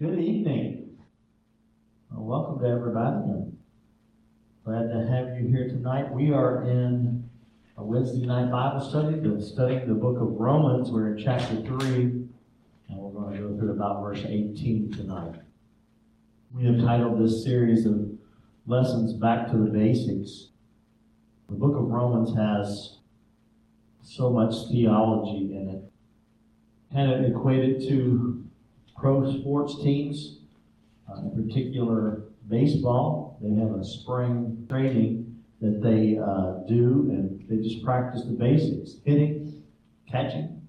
Good evening. Well, welcome to everybody. glad to have you here tonight. We are in a Wednesday night Bible study, the studying the book of Romans. We're in chapter 3, and we're going to go through about verse 18 tonight. We have titled this series of lessons Back to the Basics. The book of Romans has so much theology in it. and it equated to pro sports teams, uh, in particular baseball. They have a spring training that they uh, do, and they just practice the basics hitting, catching,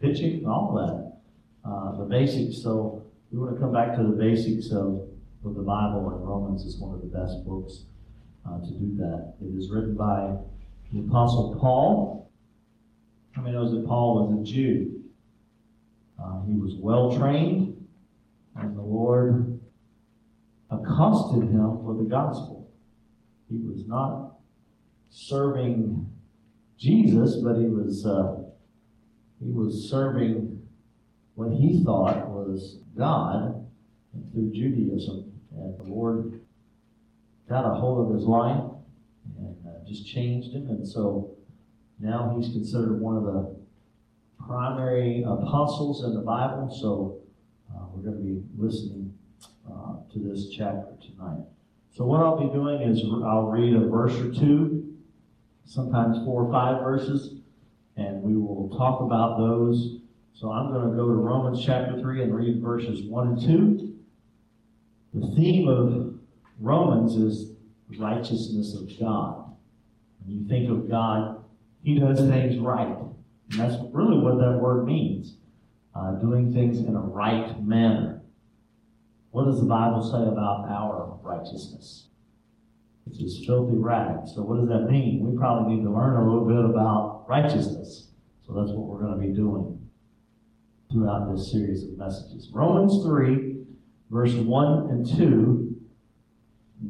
pitching, and all that. Uh, the basics. So we want to come back to the basics of, of the Bible, and Romans is one of the best books uh, to do that. It is written by the Apostle Paul. How many knows that Paul was a Jew? Uh, he was well trained and the Lord accosted him for the gospel. He was not serving Jesus, but he was uh, he was serving what he thought was God through Judaism, and the Lord got a hold of his life and uh, just changed him, and so now he's considered one of the primary apostles in the Bible. So uh, we're going to be listening uh, to this chapter tonight. So, what I'll be doing is I'll read a verse or two, sometimes four or five verses, and we will talk about those. So, I'm going to go to Romans chapter 3 and read verses 1 and 2. The theme of Romans is righteousness of God. When you think of God, He does things right. And that's really what that word means uh, doing things in a right manner. What does the Bible say about our righteousness? It's just filthy rags. So, what does that mean? We probably need to learn a little bit about righteousness. So, that's what we're going to be doing throughout this series of messages. Romans 3, verse 1 and 2.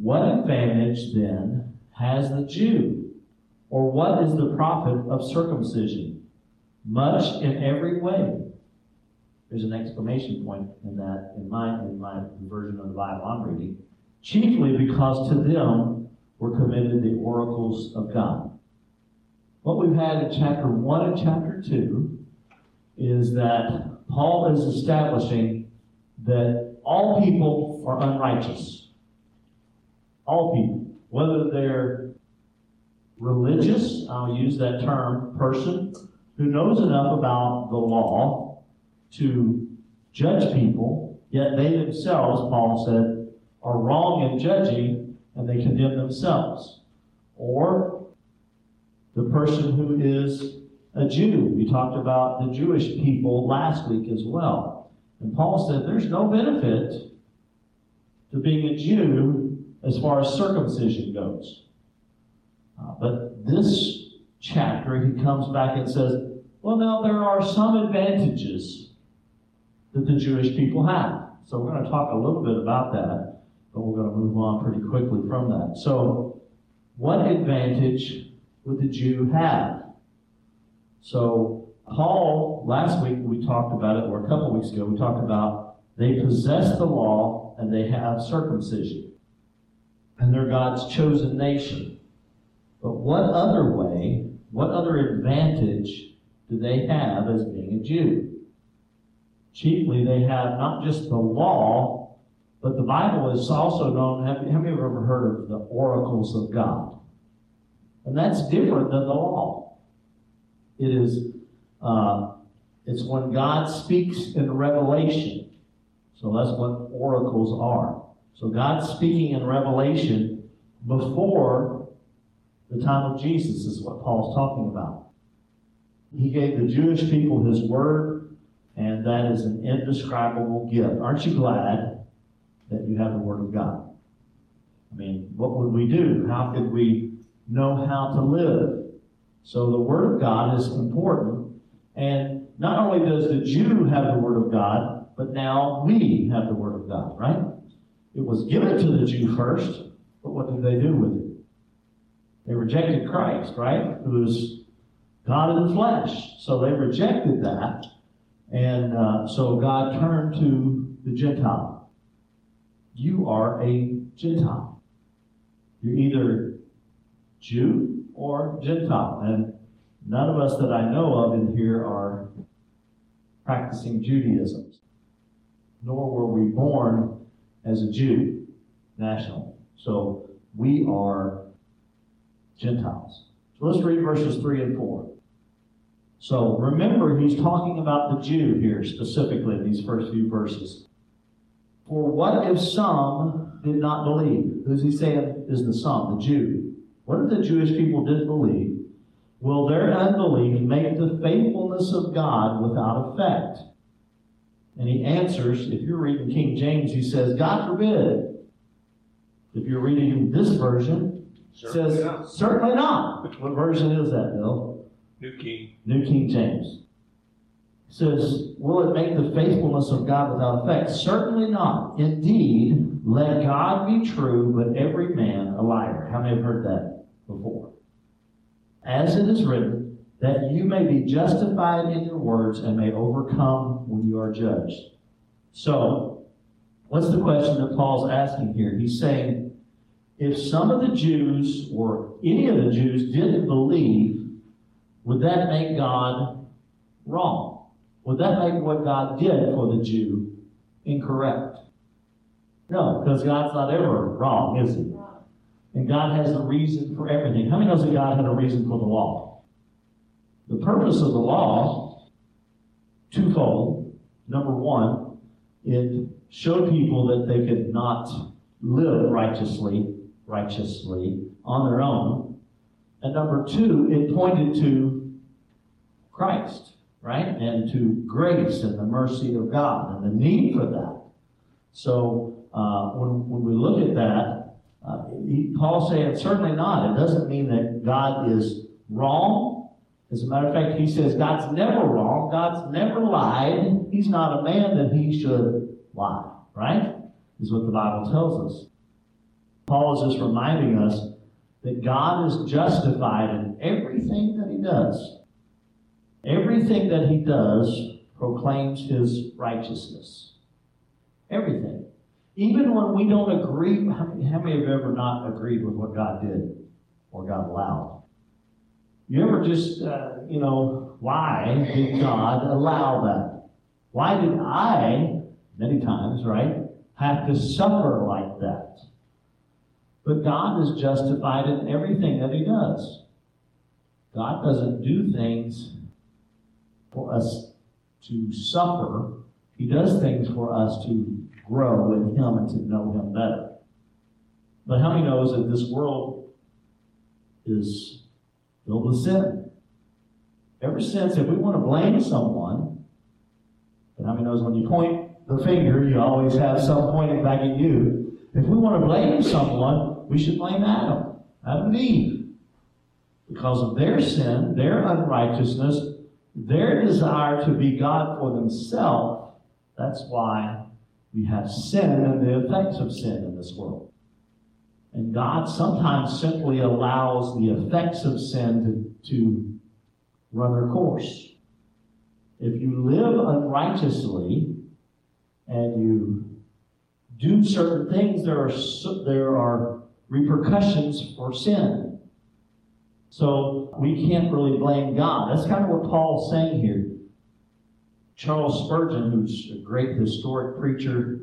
What advantage then has the Jew? Or what is the profit of circumcision? Much in every way there's an exclamation point in that in my in my version of the Bible I'm reading. Chiefly because to them were committed the oracles of God. What we've had in chapter one and chapter two is that Paul is establishing that all people are unrighteous. All people, whether they're religious, I'll use that term, person who knows enough about the law to judge people, yet they themselves, Paul said, are wrong in judging and they condemn themselves. Or the person who is a Jew. We talked about the Jewish people last week as well. And Paul said there's no benefit to being a Jew as far as circumcision goes. Uh, but this chapter, he comes back and says, well, now there are some advantages that the Jewish people have. So we're going to talk a little bit about that, but we're going to move on pretty quickly from that. So, what advantage would the Jew have? So, Paul, last week we talked about it, or a couple weeks ago, we talked about they possess the law and they have circumcision. And they're God's chosen nation. But what other way, what other advantage do they have as being a Jew? Chiefly they have not just the law, but the Bible is also known. Have, have you ever heard of the oracles of God? And that's different than the law. It is, uh, it's when God speaks in revelation. So that's what oracles are. So God's speaking in revelation before the time of Jesus is what Paul's talking about. He gave the Jewish people his word and that is an indescribable gift. Aren't you glad that you have the Word of God? I mean, what would we do? How could we know how to live? So the Word of God is important. And not only does the Jew have the Word of God, but now we have the Word of God, right? It was given to the Jew first, but what did they do with it? They rejected Christ, right? Who is God in the flesh. So they rejected that. And uh, so God turned to the Gentile. you are a Gentile. You're either Jew or Gentile. And none of us that I know of in here are practicing Judaism, nor were we born as a Jew nationally. So we are Gentiles. So let's read verses 3 and 4. So remember, he's talking about the Jew here specifically in these first few verses. For what if some did not believe? Who's he saying is the some, the Jew? What if the Jewish people didn't believe? Will their unbelief make the faithfulness of God without effect? And he answers, if you're reading King James, he says, God forbid. If you're reading this version, it says, not. certainly not. What version is that, Bill? New King. New King James. It says, Will it make the faithfulness of God without effect? Certainly not. Indeed, let God be true, but every man a liar. How many have heard that before? As it is written, that you may be justified in your words and may overcome when you are judged. So, what's the question that Paul's asking here? He's saying, if some of the Jews or any of the Jews didn't believe, would that make God wrong? Would that make what God did for the Jew incorrect? No, because God's not ever wrong, is he? And God has a reason for everything. How many knows that God had a reason for the law? The purpose of the law, twofold. Number one, it showed people that they could not live righteously, righteously on their own. And number two, it pointed to Christ, right? And to grace and the mercy of God and the need for that. So uh, when, when we look at that, uh, he, Paul saying certainly not. It doesn't mean that God is wrong. As a matter of fact, he says God's never wrong. God's never lied. He's not a man that he should lie, right? Is what the Bible tells us. Paul is just reminding us that God is justified in everything that he does. Everything that he does proclaims his righteousness. Everything. Even when we don't agree, how many, how many have ever not agreed with what God did or God allowed? You ever just, uh, you know, why did God allow that? Why did I, many times, right, have to suffer like that? But God is justified in everything that He does. God doesn't do things for us to suffer, He does things for us to grow in Him and to know Him better. But how many knows that this world is filled with sin? Ever since, if we want to blame someone, but how many knows when you point the finger, you always have some pointing back at you. If we want to blame someone, we should blame Adam, Adam and Eve. Because of their sin, their unrighteousness, their desire to be God for themselves, that's why we have sin and the effects of sin in this world. And God sometimes simply allows the effects of sin to, to run their course. If you live unrighteously and you do certain things, there are, there are repercussions for sin. So we can't really blame God. That's kind of what Paul's saying here. Charles Spurgeon, who's a great historic preacher,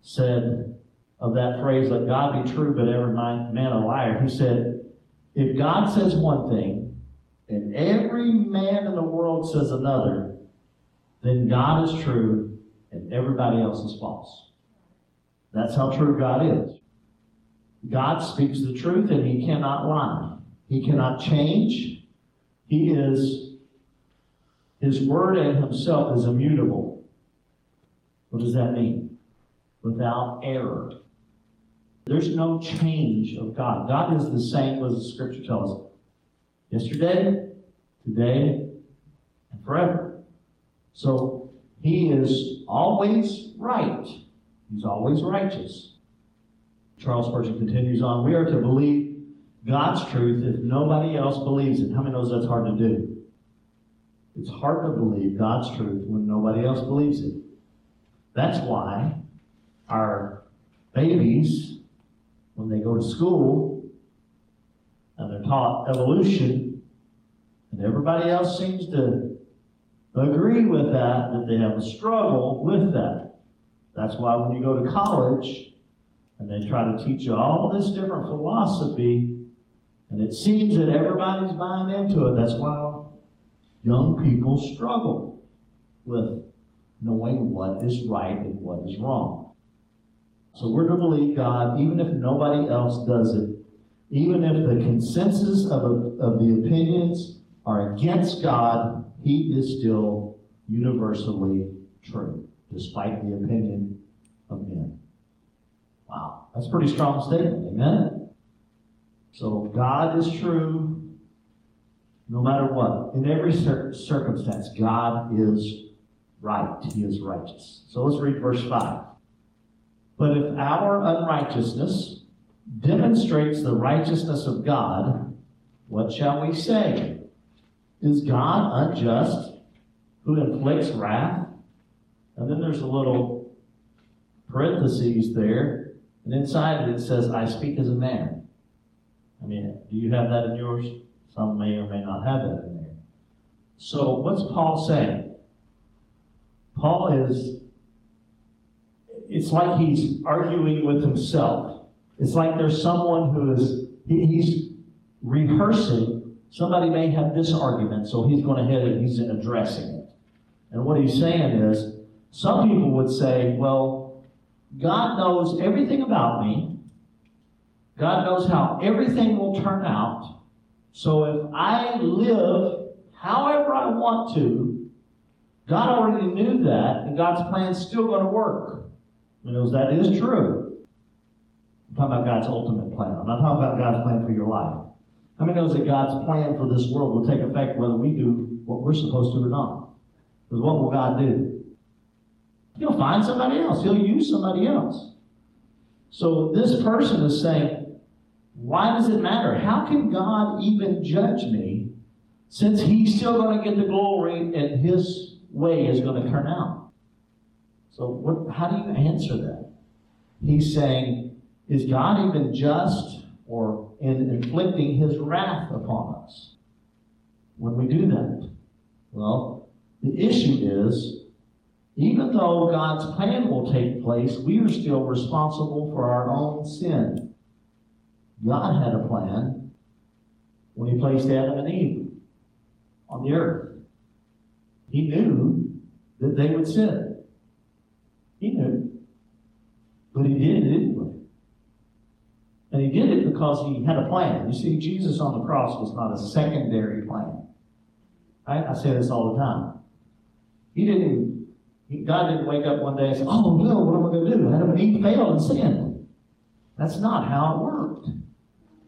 said of that phrase, let God be true, but every man a liar. He said, if God says one thing and every man in the world says another, then God is true and everybody else is false. That's how true God is. God speaks the truth and he cannot lie. He cannot change. He is, his word and himself is immutable. What does that mean? Without error. There's no change of God. God is the same as the scripture tells us. Yesterday, today, and forever. So he is always right. He's always righteous. Charles Spurgeon continues on. We are to believe God's truth if nobody else believes it. How many knows that's hard to do? It's hard to believe God's truth when nobody else believes it. That's why our babies, when they go to school, and they're taught evolution, and everybody else seems to agree with that, that they have a struggle with that. That's why when you go to college and they try to teach you all this different philosophy, and it seems that everybody's buying into it, that's why young people struggle with knowing what is right and what is wrong. So we're to believe God even if nobody else does it, even if the consensus of, of the opinions are against God, He is still universally true, despite the opinion of men. Wow, that's a pretty strong statement, amen? So God is true no matter what. In every cir- circumstance, God is right. He is righteous. So let's read verse 5. But if our unrighteousness demonstrates the righteousness of God, what shall we say? Is God unjust who inflicts wrath? And then there's a little parentheses there, and inside it it says, I speak as a man. I mean, do you have that in yours? Some may or may not have that in there. So, what's Paul saying? Paul is, it's like he's arguing with himself. It's like there's someone who is, he, he's rehearsing. Somebody may have this argument, so he's going ahead and he's addressing it. And what he's saying is, some people would say, well, God knows everything about me. God knows how everything will turn out. So if I live however I want to, God already knew that, and God's plan's still going to work. He knows that is true. I'm talking about God's ultimate plan. I'm not talking about God's plan for your life. How many knows that God's plan for this world will take effect whether we do what we're supposed to or not? Because what will God do? He'll find somebody else. He'll use somebody else. So this person is saying, why does it matter? How can God even judge me since he's still going to get the glory and his way is going to turn out? So what, how do you answer that? He's saying, is God even just or in inflicting his wrath upon us when we do that? Well, the issue is, even though God's plan will take place, we are still responsible for our own sin. God had a plan when he placed Adam and Eve on the earth. He knew that they would sin. He knew. But he did it anyway. And he did it because he had a plan. You see, Jesus on the cross was not a secondary plan. I, I say this all the time. He didn't, he, God didn't wake up one day and say, Oh no, what am I going to do? Adam and Eve failed and sinned. That's not how it worked.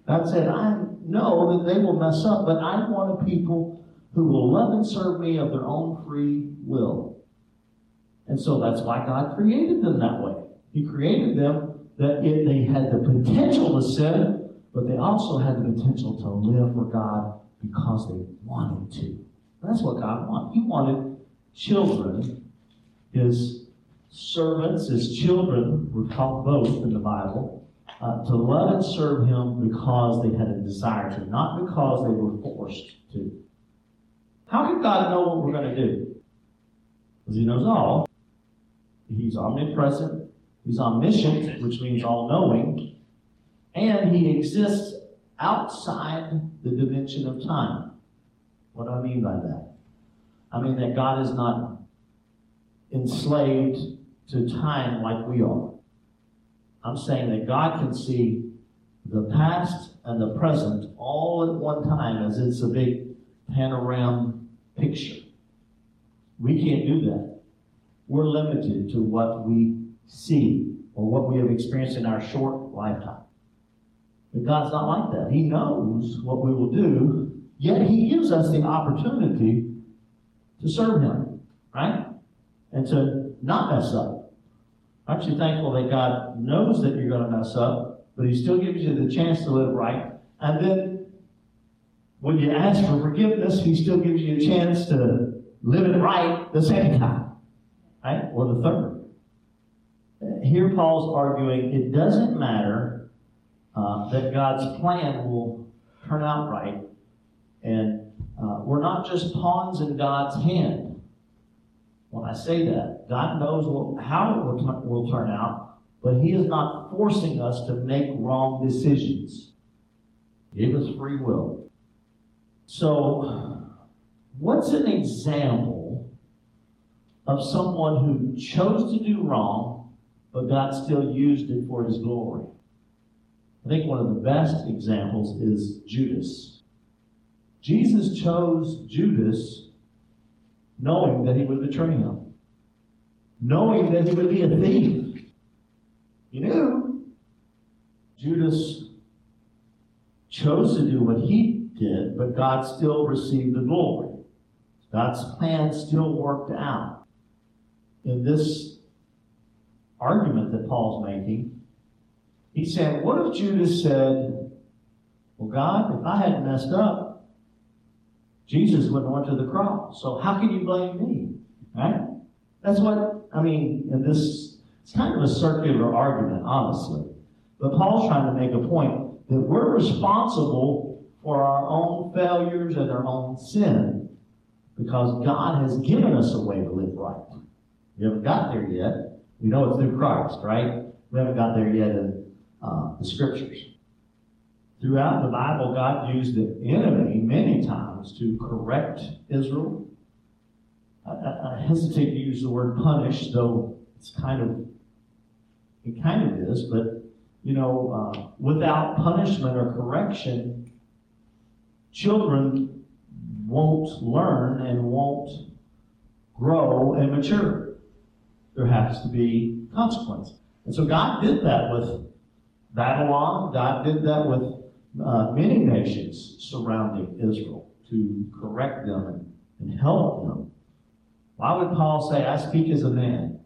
God said, I know that they will mess up, but I want a people who will love and serve me of their own free will. And so that's why God created them that way. He created them that it, they had the potential to sin, but they also had the potential to live for God because they wanted to. That's what God wanted. He wanted children, his servants, his children, were called both in the Bible, uh, to love and serve him because they had a desire to, not because they were forced to. How can God know what we're going to do? Because he knows all. He's omnipresent. He's omniscient, which means all knowing. And he exists outside the dimension of time. What do I mean by that? I mean that God is not enslaved to time like we are. I'm saying that God can see the past and the present all at one time as it's a big panorama picture. We can't do that. We're limited to what we see or what we have experienced in our short lifetime. But God's not like that. He knows what we will do, yet He gives us the opportunity to serve Him, right? And to not mess up. Aren't you thankful that God knows that you're going to mess up, but He still gives you the chance to live right? And then when you ask for forgiveness, He still gives you a chance to live it right the second time, right? Or the third. Here Paul's arguing it doesn't matter uh, that God's plan will turn out right, and uh, we're not just pawns in God's hand. When I say that, God knows how it will, will turn out, but He is not forcing us to make wrong decisions. Give us free will. So, what's an example of someone who chose to do wrong, but God still used it for His glory? I think one of the best examples is Judas. Jesus chose Judas knowing that he would betray him, knowing that he would be a thief. He knew. Judas chose to do what he did, but God still received the glory. God's plan still worked out. In this argument that Paul's making, he said, What if Judas said, Well, God, if I hadn't messed up, Jesus went to the cross. So how can you blame me? Right? That's what, I mean, in this, it's kind of a circular argument, honestly. But Paul's trying to make a point that we're responsible for our own failures and our own sin because God has given us a way to live right. We haven't got there yet. We know it's through Christ, right? We haven't got there yet in uh, the scriptures. Throughout the Bible, God used the enemy many times to correct Israel. I, I, I hesitate to use the word punish, though it's kind of, it kind of is, but you know, uh, without punishment or correction, children won't learn and won't grow and mature. There has to be consequence. And so God did that with Babylon. God did that with uh, many nations surrounding Israel to correct them and, and help them. Why would Paul say, I speak as a man?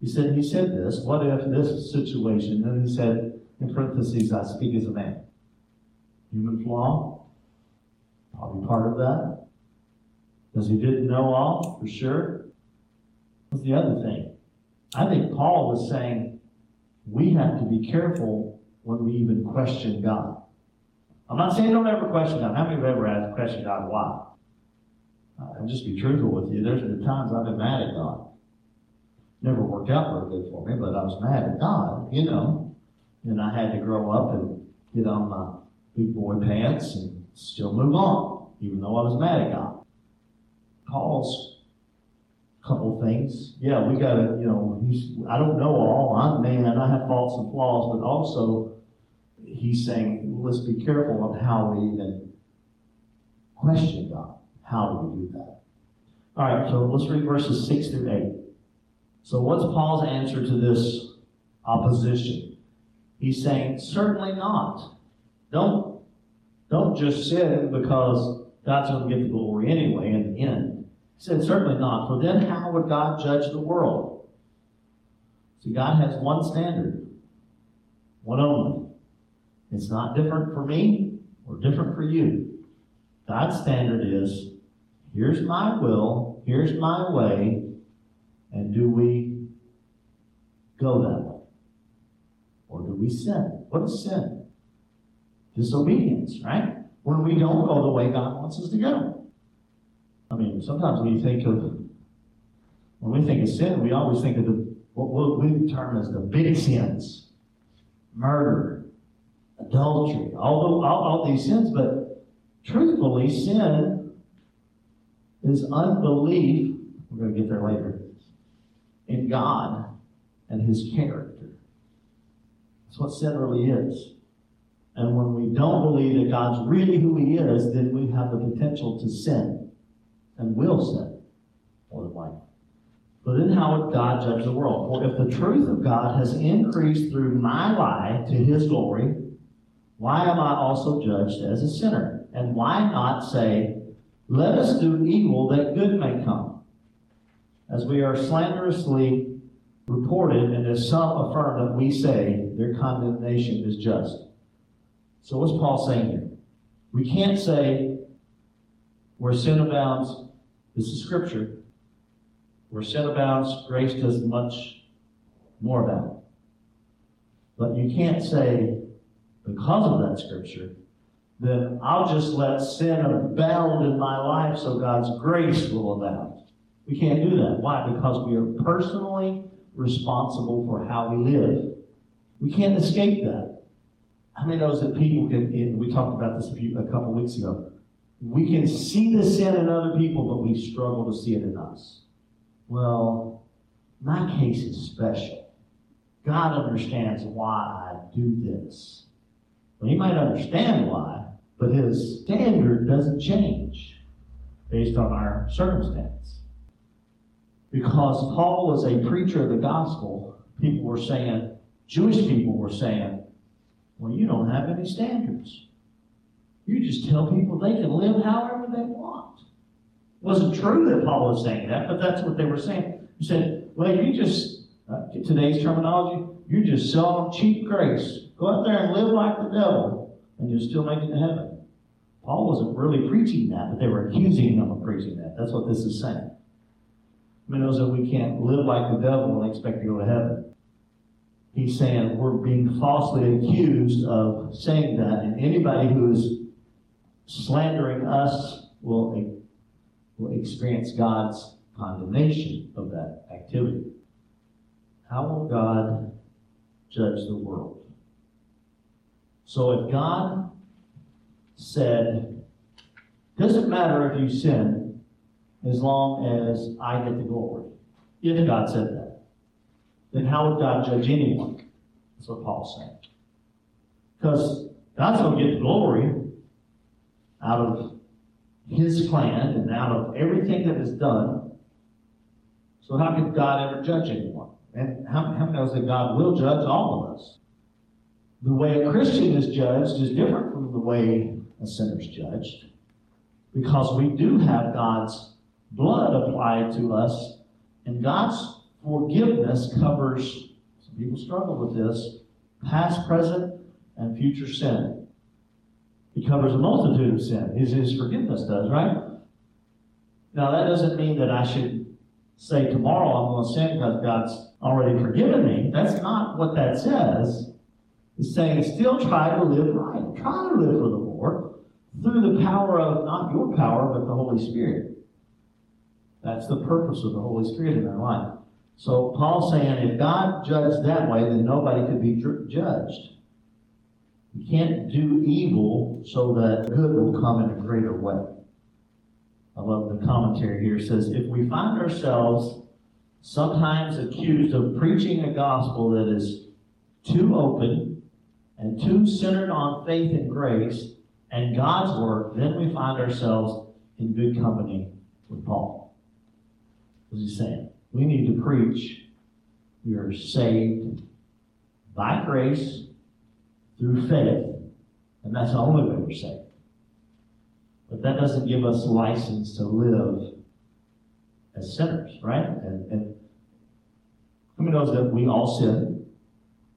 He said, he said this, what if this situation, then he said, in parentheses, I speak as a man. Human flaw, probably part of that. Because he didn't know all, for sure. What's the other thing? I think Paul was saying, we have to be careful when we even question God. I'm not saying don't ever question God. How many have ever asked question God why? I'll just be truthful with you. There's been times I've been mad at God. Never worked out very good for me, but I was mad at God, you know. And I had to grow up and get on my big boy pants and still move on, even though I was mad at God. Paul's couple things. Yeah, we got to, you know, he's, I don't know all. I'm man. I have faults and flaws, but also he's saying, let's be careful of how we even question God. How do we do that? All right, so let's read verses 6 through 8. So, what's Paul's answer to this opposition? He's saying, certainly not. Don't, don't just sin because God's going to get the glory anyway in the end. He said, certainly not. For then, how would God judge the world? See, God has one standard, one only. It's not different for me or different for you. God's standard is here's my will, here's my way, and do we go that way? Or do we sin? What is sin? Disobedience, right? When we don't go the way God wants us to go. I mean, sometimes when we think of, when we think of sin, we always think of the, what we term as the big sins murder, adultery, all, the, all, all these sins, but truthfully, sin is unbelief. We're going to get there later. In God and His character. That's what sin really is. And when we don't believe that God's really who He is, then we have the potential to sin and will sin more than likely. But then how would God judge the world? For if the truth of God has increased through my lie to His glory, why am I also judged as a sinner? And why not say, let us do evil that good may come? As we are slanderously reported, and as some affirm that we say, their condemnation is just. So what's Paul saying here? We can't say, where sin abounds, this is scripture, where sin abounds, grace does much more abound. But you can't say, because of that scripture, then I'll just let sin abound in my life so God's grace will abound. We can't do that. Why? Because we are personally responsible for how we live. We can't escape that. How many knows that people can, we talked about this a, few, a couple weeks ago, we can see the sin in other people, but we struggle to see it in us. Well, my case is special. God understands why I do this. Well, he might understand why, but his standard doesn't change based on our circumstance. Because Paul was a preacher of the gospel, people were saying, Jewish people were saying, well, you don't have any standards. You just tell people they can live however they want. It wasn't true that Paul was saying that, but that's what they were saying. He said, well, you just, uh, today's terminology, you're just selling cheap grace. Go out there and live like the devil, and you'll still make it to heaven. Paul wasn't really preaching that, but they were accusing him of preaching that. That's what this is saying. I knows that we can't live like the devil and expect to go to heaven he's saying we're being falsely accused of saying that, and anybody who is slandering us will, will experience God's condemnation of that activity. How will God judge the world? So if God said, doesn't matter if you sin as long as I get the glory, if God said that then how would God judge anyone? That's what Paul's saying. Because God's going to get the glory out of his plan and out of everything that is done. So how could God ever judge anyone? And how, how knows that God will judge all of us? The way a Christian is judged is different from the way a sinner is judged. Because we do have God's blood applied to us, and God's Forgiveness covers, some people struggle with this, past, present, and future sin. It covers a multitude of sin. His, his forgiveness does, right? Now, that doesn't mean that I should say tomorrow I'm going to sin because God's already forgiven me. That's not what that says. It's saying still try to live right. Try to live for the Lord through the power of not your power, but the Holy Spirit. That's the purpose of the Holy Spirit in our life. So Paul's saying if God judged that way, then nobody could be judged. You can't do evil so that good will come in a greater way. I love the commentary here. It says, if we find ourselves sometimes accused of preaching a gospel that is too open and too centered on faith and grace and God's work, then we find ourselves in good company with Paul. What's he saying? We need to preach you're saved by grace through faith, and that's the only way we're saved. But that doesn't give us license to live as sinners, right? And, and who knows that we all sin,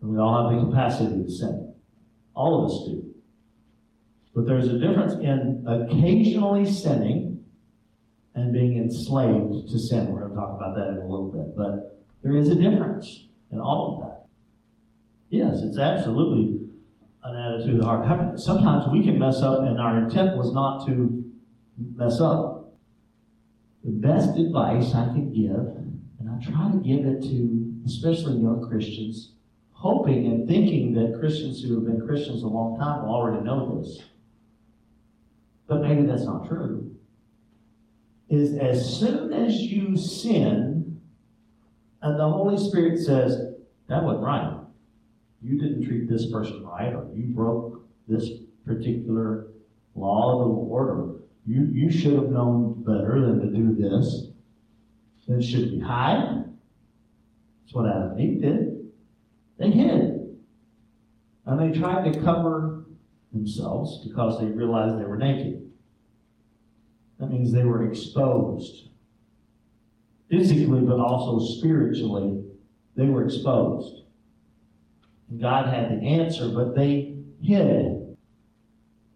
and we all have the capacity to sin. All of us do. But there's a difference in occasionally sinning and being enslaved to sin. We're going to talk about that in a little bit. But there is a difference in all of that. Yes, it's absolutely an attitude of heart. Sometimes we can mess up, and our intent was not to mess up. The best advice I can give, and I try to give it to especially young Christians, hoping and thinking that Christians who have been Christians a long time will already know this. But maybe that's not true is as soon as you sin, and the Holy Spirit says, that wasn't right. You didn't treat this person right, or you broke this particular law of the Lord, or you, you should have known better than to do this. Then should we hide? That's what Adam and Eve did. They hid. And they tried to cover themselves because they realized they were naked. That means they were exposed. Physically, but also spiritually, they were exposed. And God had the answer, but they hid.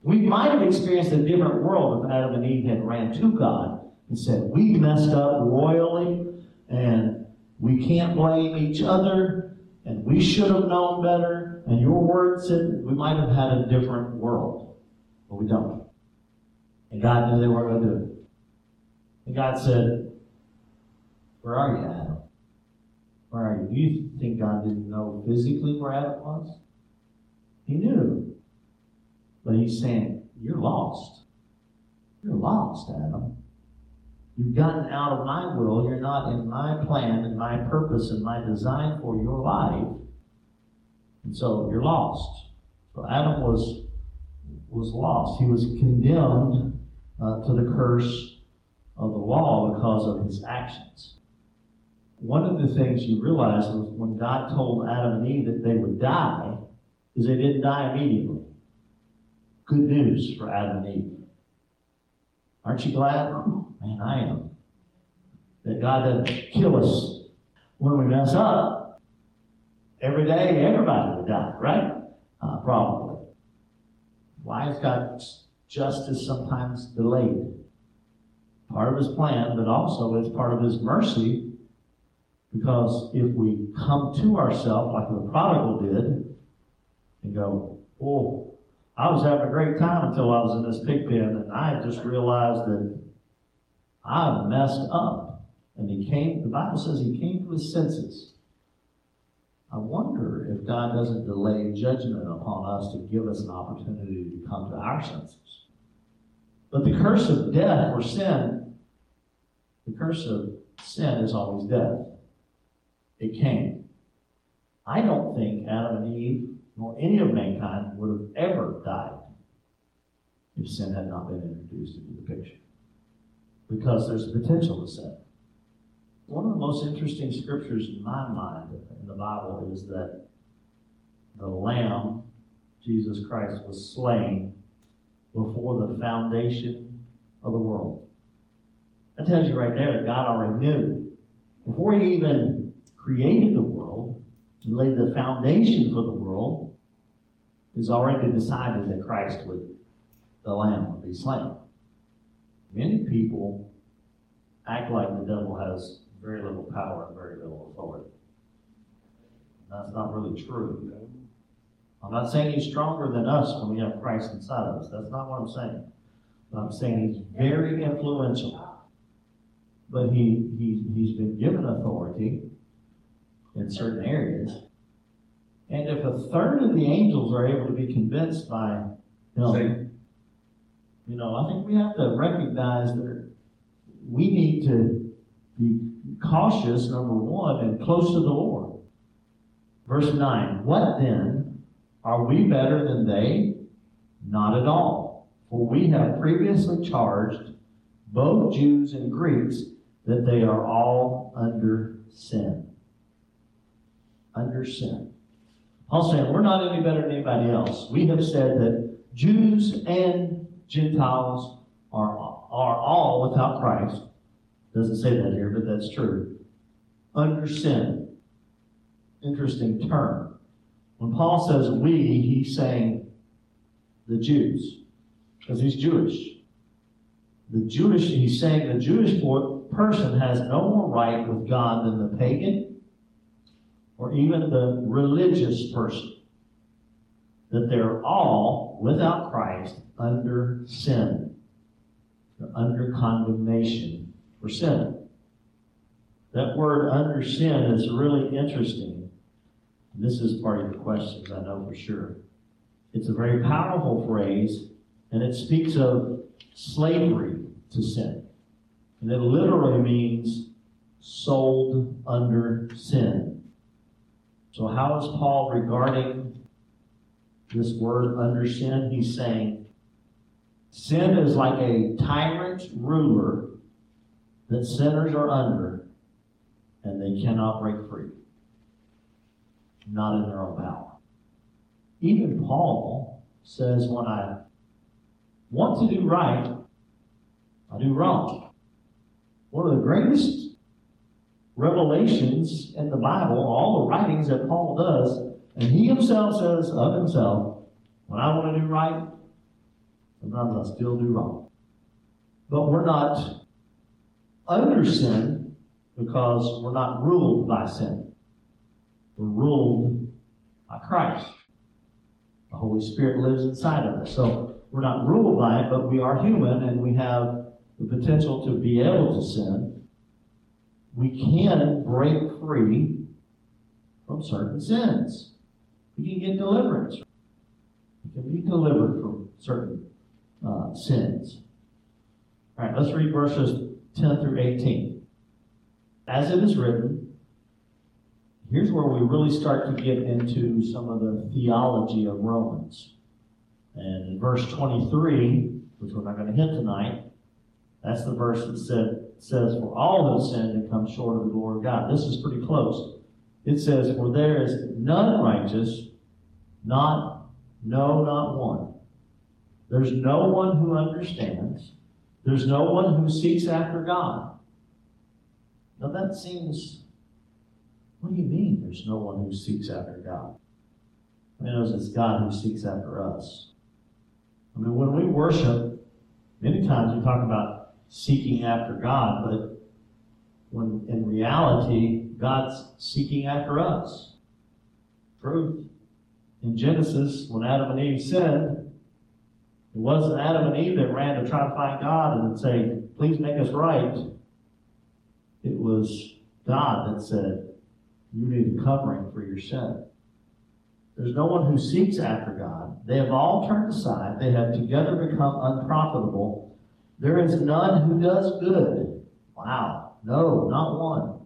We might have experienced a different world if Adam and Eve had ran to God and said, We messed up royally, and we can't blame each other, and we should have known better, And your word said we might have had a different world, but we don't. And God knew they weren't going to do it. And God said, Where are you, Adam? Where are you? Do you think God didn't know physically where Adam was? He knew. But he's saying, You're lost. You're lost, Adam. You've gotten out of my will. You're not in my plan and my purpose and my design for your life. And so you're lost. So Adam was was lost. He was condemned uh, to the curse of the law because of his actions. One of the things you realize was when God told Adam and Eve that they would die, is they didn't die immediately. Good news for Adam and Eve. Aren't you glad? Man, I am. That God doesn't kill us when we mess up. Every day, everybody would die, right? Uh, probably. Why is God's justice sometimes delayed? Part of his plan, but also it's part of his mercy because if we come to ourselves like the prodigal did and go, oh, I was having a great time until I was in this pig pen and I just realized that I messed up. And he came, the Bible says he came to his senses. I wonder if God doesn't delay judgment upon us to give us an opportunity to come to our senses. But the curse of death or sin, the curse of sin is always death. It came. I don't think Adam and Eve, nor any of mankind, would have ever died if sin had not been introduced into the picture. Because there's potential to sin. One of the most interesting scriptures in my mind in the Bible is that the Lamb, Jesus Christ, was slain before the foundation of the world. That tells you right there that God already knew. Before he even created the world and laid the foundation for the world, he's already decided that Christ would, the Lamb would be slain. Many people act like the devil has very little power and very little authority. That's not really true. I'm not saying he's stronger than us when we have Christ inside of us. That's not what I'm saying. But I'm saying he's very influential. But he, he, he's been given authority in certain areas. And if a third of the angels are able to be convinced by him, you know, I think we have to recognize that we need to be cautious, number one, and close to the Lord. Verse 9 What then? Are we better than they? Not at all. For we have previously charged both Jews and Greeks that they are all under sin. Under sin. Paul's saying we're not any better than anybody else. We have said that Jews and Gentiles are, are all without Christ. Doesn't say that here, but that's true. Under sin. Interesting term. When Paul says we, he's saying the Jews, because he's Jewish. The Jewish, he's saying the Jewish person has no more right with God than the pagan or even the religious person. That they're all, without Christ, under sin. They're under condemnation for sin. That word under sin is really interesting. This is part of your questions, I know for sure. It's a very powerful phrase, and it speaks of slavery to sin. And it literally means sold under sin. So, how is Paul regarding this word under sin? He's saying sin is like a tyrant ruler that sinners are under, and they cannot break free. Not in their own power. Even Paul says, when I want to do right, I do wrong. One of the greatest revelations in the Bible, all the writings that Paul does, and he himself says of himself, when I want to do right, sometimes I still do wrong. But we're not under sin because we're not ruled by sin. We're ruled by Christ. The Holy Spirit lives inside of us. So we're not ruled by it, but we are human and we have the potential to be able to sin. We can break free from certain sins. We can get deliverance. We can be delivered from certain uh, sins. All right, let's read verses 10 through 18. As it is written, here's where we really start to get into some of the theology of Romans. And in verse 23, which we're not going to hit tonight, that's the verse that said, says, For all have sinned and come short of the glory of God. This is pretty close. It says, For there is none righteous, not, no, not one. There's no one who understands. There's no one who seeks after God. Now that seems, what do you mean there's no one who seeks after God? I mean, it's God who seeks after us. I mean, when we worship, many times we talk about seeking after God, but when in reality, God's seeking after us. Truth. In Genesis, when Adam and Eve sinned, it wasn't Adam and Eve that ran to try to find God and say, please make us right. It was God that said, you need a covering for your sin. There's no one who seeks after God. They have all turned aside. They have together become unprofitable. There is none who does good. Wow. No, not one.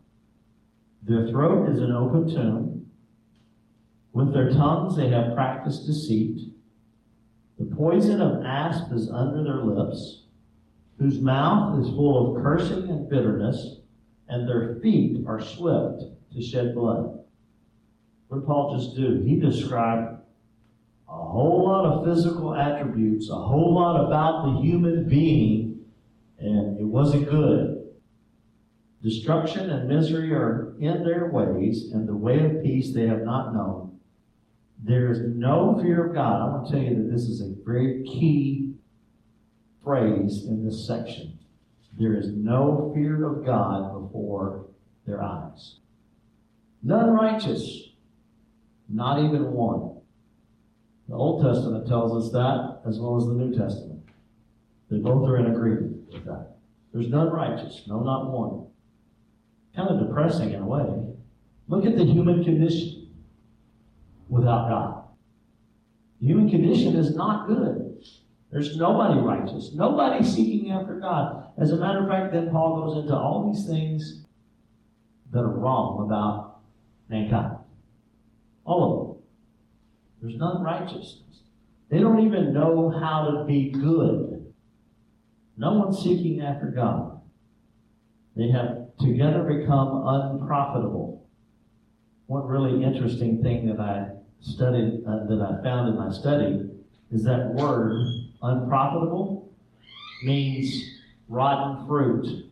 Their throat is an open tomb. With their tongues they have practiced deceit. The poison of asp is under their lips, whose mouth is full of cursing and bitterness, and their feet are swift to shed blood. What did Paul just do? He described a whole lot of physical attributes, a whole lot about the human being, and it wasn't good. Destruction and misery are in their ways, and the way of peace they have not known. There is no fear of God. I want to tell you that this is a very key phrase in this section. There is no fear of God before their eyes. None righteous, not even one. The Old Testament tells us that, as well as the New Testament. They both are in agreement that. There's none righteous, no, not one. Kind of depressing in a way. Look at the human condition without God. The human condition is not good. There's nobody righteous, nobody seeking after God. As a matter of fact, then Paul goes into all these things that are wrong about mankind. All of them. There's none righteousness. They don't even know how to be good. No one's seeking after God. They have together become unprofitable. One really interesting thing that I studied, uh, that I found in my study, is that word unprofitable means rotten fruit.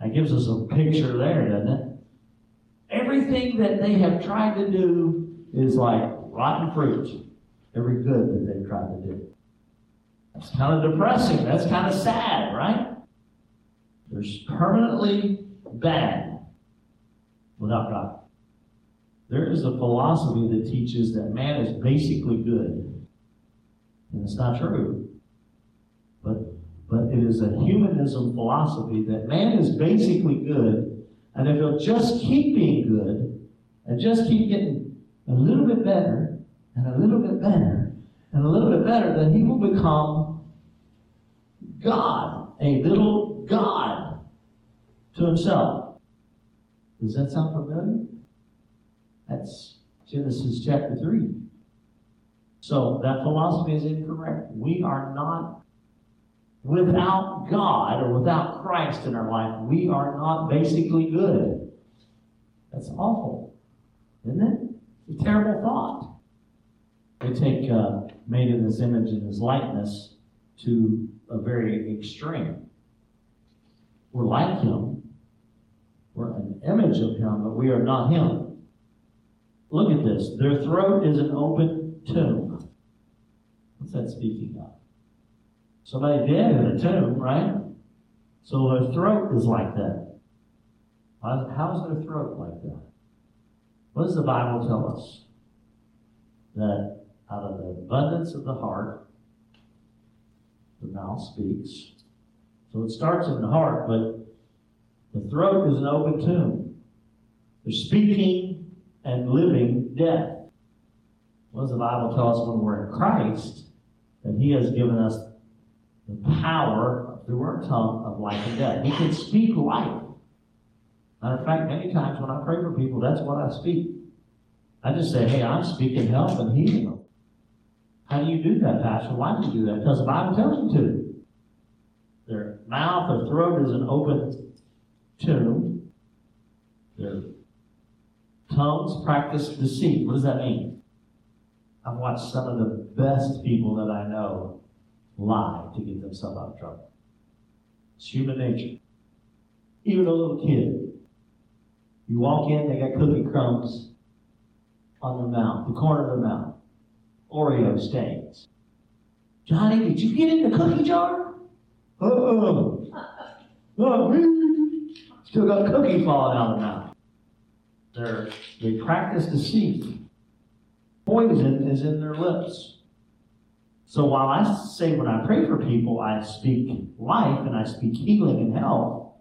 That gives us a picture there, doesn't it? Everything that they have tried to do is like rotten fruit. Every good that they've tried to do. That's kind of depressing. That's kind of sad, right? There's permanently bad without God. There is a philosophy that teaches that man is basically good. And it's not true. But, but it is a humanism philosophy that man is basically good, and if he'll just keep being good, and just keep getting a little bit better, and a little bit better, and a little bit better, then he will become God, a little God to himself. Does that sound familiar? That's Genesis chapter 3. So that philosophy is incorrect. We are not, without God or without Christ in our life, we are not basically good. That's awful, isn't it? It's a terrible thought. We take uh, made in his image and his likeness to a very extreme. We're like him. We're an image of him, but we are not him. Look at this. Their throat is an open tomb. What's that speaking of? Somebody dead in a tomb, right? So their throat is like that. How is their throat like that? What does the Bible tell us? That out of the abundance of the heart, the mouth speaks. So it starts in the heart, but the throat is an open tomb. There's speaking and living death. What does the Bible tell us when we're in Christ? That He has given us the power through our tongue of life and death. He can speak life. Matter of fact, many times when I pray for people, that's what I speak. I just say, hey, I'm speaking health and healing. How do you do that, Pastor? Why do you do that? Because the Bible tells you to. Their mouth or throat is an open tomb. Their tongues practice deceit. What does that mean? I've watched some of the best people that I know lie to get themselves out of trouble. It's human nature. Even a little kid. You walk in, they got cookie crumbs on their mouth, the corner of their mouth. Oreo stains. Johnny, did you get in the cookie jar? Oh, not me. Still got cookie falling out of mouth. They're, they practice deceit. Poison is in their lips. So while I say when I pray for people, I speak life and I speak healing and health,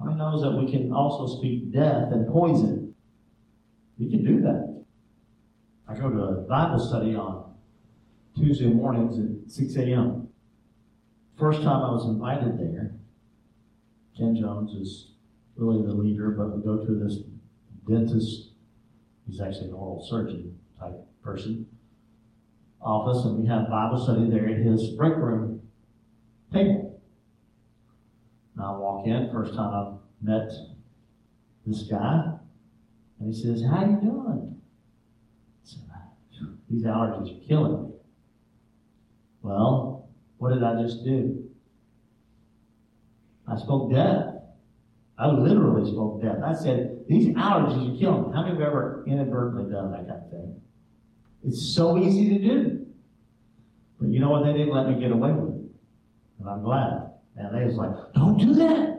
I know that we can also speak death and poison. We can do that. I go to a Bible study on Tuesday mornings at 6 a.m. First time I was invited there, Ken Jones is really the leader, but we go to this dentist, he's actually an oral surgeon type person, office, and we have Bible study there at his break room table. Now I walk in, first time I've met this guy, and he says, How you doing? These allergies are killing me. Well, what did I just do? I spoke death. I literally spoke death. I said, These allergies are killing me. How many have ever inadvertently done that kind of thing? It's so easy to do. But you know what? They didn't let me get away with it. And I'm glad. And they was like, Don't do that.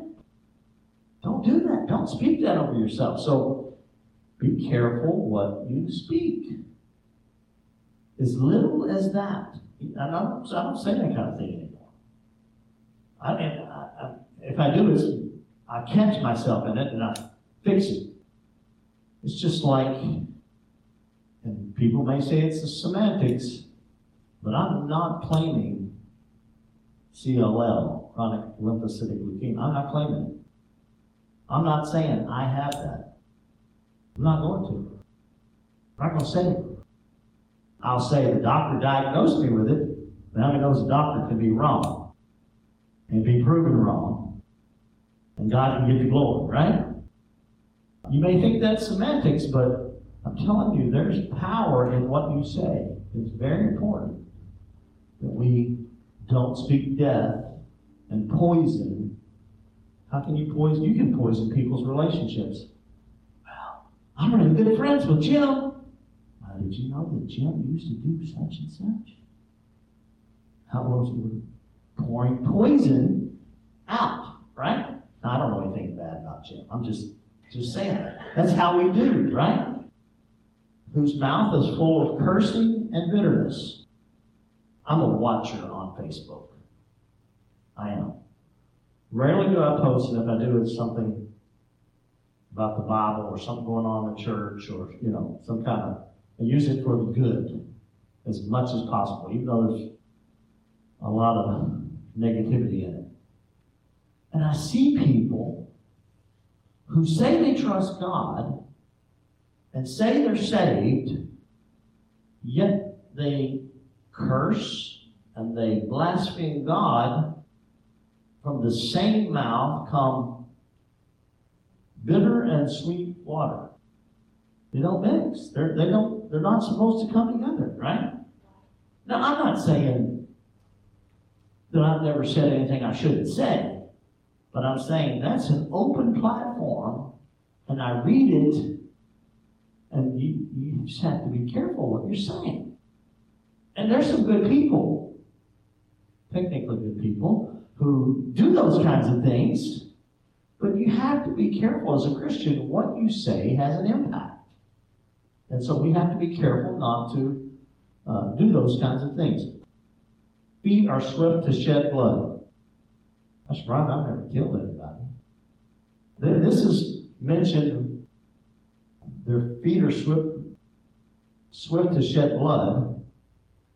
Don't do that. Don't speak that over yourself. So be careful what you speak. As little as that. I don't, I don't say that kind of thing anymore. I mean, I, I, if I do it, I catch myself in it and I fix it. It's just like, and people may say it's the semantics, but I'm not claiming CLL, chronic lymphocytic leukemia. I'm not claiming it. I'm not saying I have that. I'm not going to. I'm not going to say it. I'll say the doctor diagnosed me with it, how many knows the doctor can be wrong and be proven wrong, and God can give you glory, right? You may think that's semantics, but I'm telling you, there's power in what you say. It's very important that we don't speak death and poison. How can you poison? You can poison people's relationships. Well, I'm really good friends with Jim. You know that Jim used to do such and such? How was it pouring poison out, right? Now, I don't know anything bad about Jim. I'm just just saying that. That's how we do, right? Whose mouth is full of cursing and bitterness. I'm a watcher on Facebook. I am. Rarely do I post, and if I do, it's something about the Bible or something going on in the church or, you know, some kind of, I use it for the good as much as possible, even though there's a lot of negativity in it. And I see people who say they trust God and say they're saved, yet they curse and they blaspheme God, from the same mouth come bitter and sweet water. They don't mix. They're, they don't, they're not supposed to come together, right? Now, I'm not saying that I've never said anything I shouldn't say, but I'm saying that's an open platform, and I read it, and you, you just have to be careful what you're saying. And there's some good people, technically good people, who do those kinds of things, but you have to be careful as a Christian. What you say has an impact. And so we have to be careful not to uh, do those kinds of things. Feet are swift to shed blood. That's right, I've never killed anybody. This is mentioned, their feet are swift, swift to shed blood.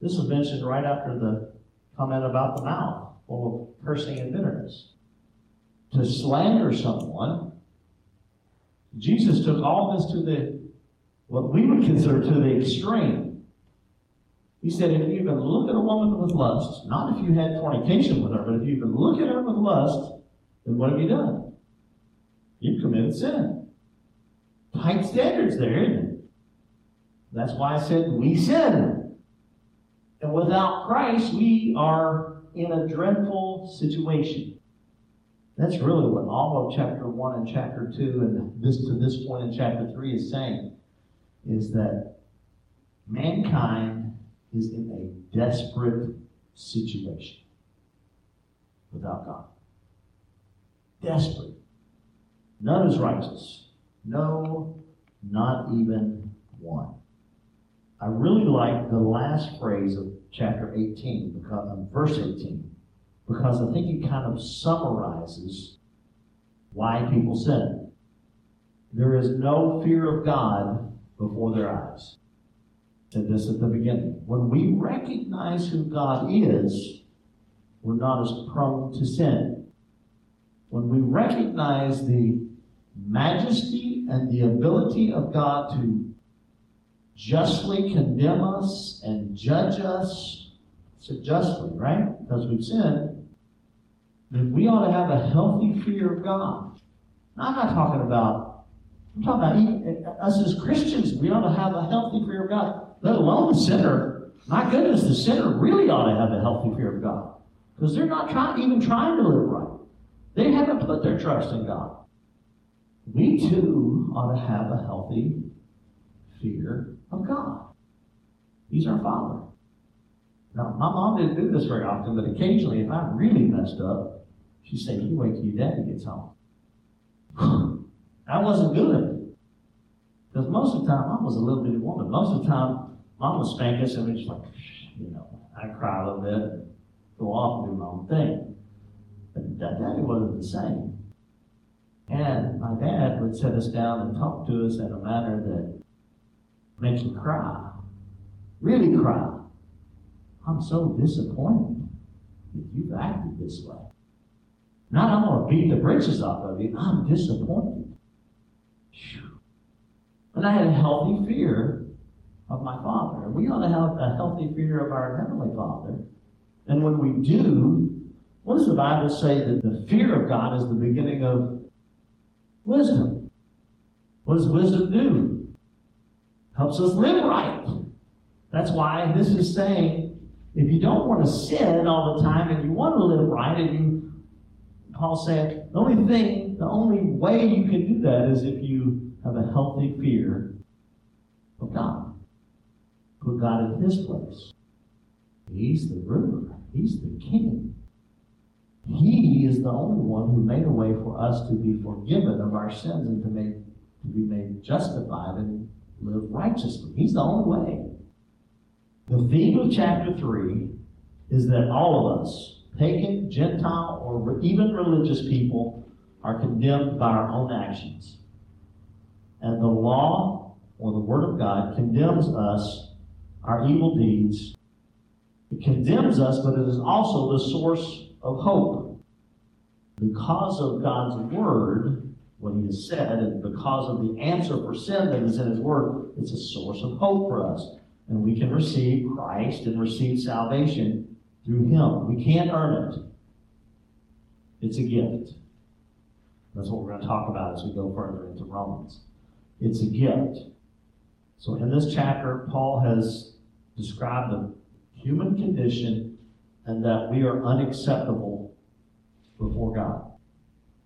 This is mentioned right after the comment about the mouth, full of cursing and bitterness. To slander someone, Jesus took all this to the, what we would consider to the extreme. He said, if you even look at a woman with lust, not if you had fornication with her, but if you even look at her with lust, then what have you done? You've committed sin. Tight standards there, isn't it? That's why I said we sin. And without Christ, we are in a dreadful situation. That's really what all of chapter 1 and chapter 2 and this to this point in chapter 3 is saying is that mankind is in a desperate situation without God. Desperate. None is righteous. No, not even one. I really like the last phrase of chapter 18, because, um, verse 18, because I think it kind of summarizes why people sin. There is no fear of God before their eyes. Said this at the beginning. When we recognize who God is, we're not as prone to sin. When we recognize the majesty and the ability of God to justly condemn us and judge us, so justly, right? Because we've sinned, then we ought to have a healthy fear of God. Now, I'm not talking about, I'm talking about even, uh, us as Christians, we ought to have a healthy fear of God, let alone the sinner. My goodness, the sinner really ought to have a healthy fear of God. Because they're not trying, even trying to live right. They haven't put their trust in God. We too ought to have a healthy fear of God. He's our Father. Now, my mom didn't do this very often, but occasionally, if I really messed up, she'd say, You wait till your daddy gets home. that wasn't good. Because most of the time, mom was a little bitty woman. Most of the time, mom would spank us, and we'd just like, you know, I'd cry a little bit go off and do my own thing. But daddy wasn't the same. And my dad would sit us down and talk to us in a manner that make you cry. Really cry. I'm so disappointed that you've acted this way. Not I'm going to beat the britches off of you. I'm disappointed. And I had a healthy fear of my Father. We ought to have a healthy fear of our Heavenly Father. And when we do, what does the Bible say that the fear of God is the beginning of wisdom? What does wisdom do? helps us live right. That's why this is saying if you don't want to sin all the time and you want to live right, and you, Paul said, the only thing, the only way you can do that is if you have a healthy fear of God. Put God in His place. He's the ruler, He's the king. He is the only one who made a way for us to be forgiven of our sins and to, make, to be made justified and live righteously. He's the only way. The theme of chapter 3 is that all of us, pagan, Gentile, or even religious people, are condemned by our own actions. And the law, or the Word of God, condemns us, our evil deeds. It condemns us, but it is also the source of hope. Because of God's Word, what he has said, and because of the answer for sin that is in his word, it's a source of hope for us. And we can receive Christ and receive salvation through him. We can't earn it. It's a gift. That's what we're going to talk about as we go further into Romans. It's a gift. So in this chapter, Paul has described the human condition and that we are unacceptable before God.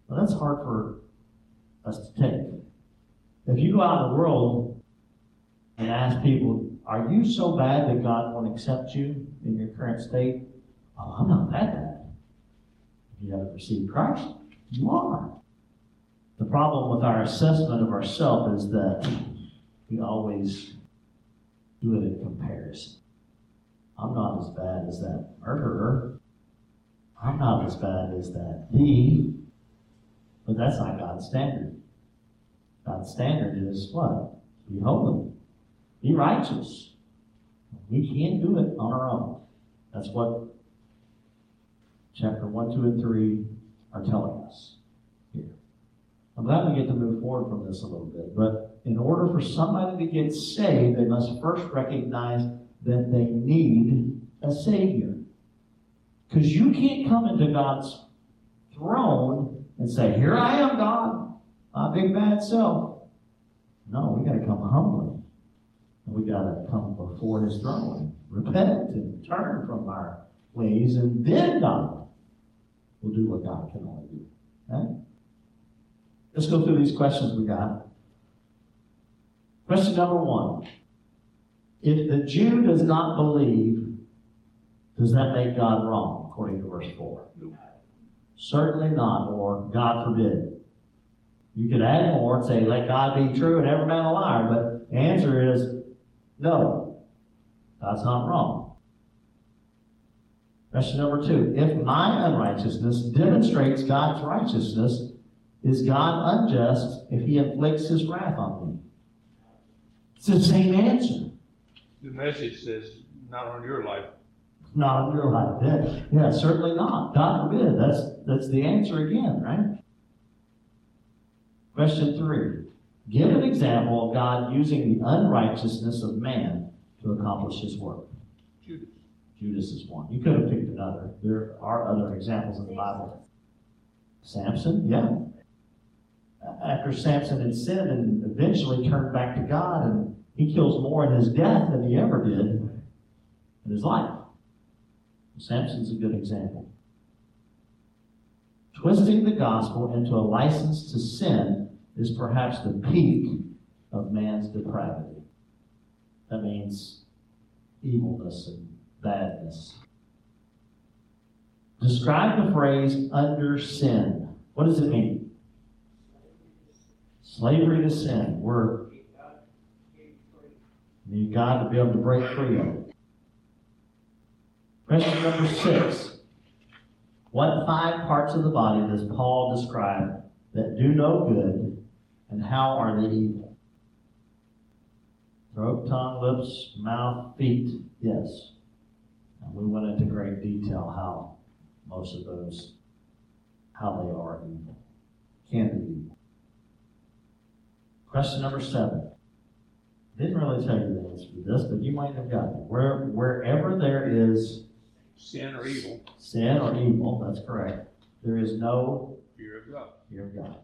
Now that's hard for us to take. If you go out in the world and ask people, are you so bad that God won't accept you in your current state? Oh, I'm not that bad. If you haven't received Christ, you are. The problem with our assessment of ourselves is that we always do it in comparison. I'm not as bad as that murderer. I'm not as bad as that thief. But that's not God's standard. God's standard is what? Be holy. Be righteous. We can't do it on our own. That's what chapter 1, 2, and 3 are telling us. I'm glad we get to move forward from this a little bit, but in order for somebody to get saved, they must first recognize that they need a Savior. Because you can't come into God's throne and say, Here I am, God, my big bad self. No, we got to come humbly. And we got to come before His throne, repent and turn from our ways, and then God will do what God can only do. Okay? Let's go through these questions we got. Question number one If the Jew does not believe, does that make God wrong, according to verse 4? No. Certainly not, or God forbid. You could add more and say, let God be true and every man a liar, but the answer is no. God's not wrong. Question number two If my unrighteousness demonstrates God's righteousness, is God unjust if he inflicts his wrath on me? It's the same answer. The message says, not on your life. Not on your life. Yeah, yeah, certainly not. God forbid. That's that's the answer again, right? Question three. Give an example of God using the unrighteousness of man to accomplish his work. Judas. Judas is one. You could have picked another. There are other examples in the Bible. Samson, yeah. After Samson had sinned and eventually turned back to God, and he kills more in his death than he ever did in his life. Samson's a good example. Twisting the gospel into a license to sin is perhaps the peak of man's depravity. That means evilness and badness. Describe the phrase under sin. What does it mean? Slavery to sin. We're need God to be able to break free of it. Question number six. What five parts of the body does Paul describe that do no good, and how are they evil? Throat, tongue, lips, mouth, feet. Yes. And we went into great detail how most of those, how they are evil, can be evil. Question number seven. Didn't really tell you the answer to this, but you might have gotten it. Where, wherever there is Sin or evil, sin or evil, that's correct, there is no fear of God. fear of God.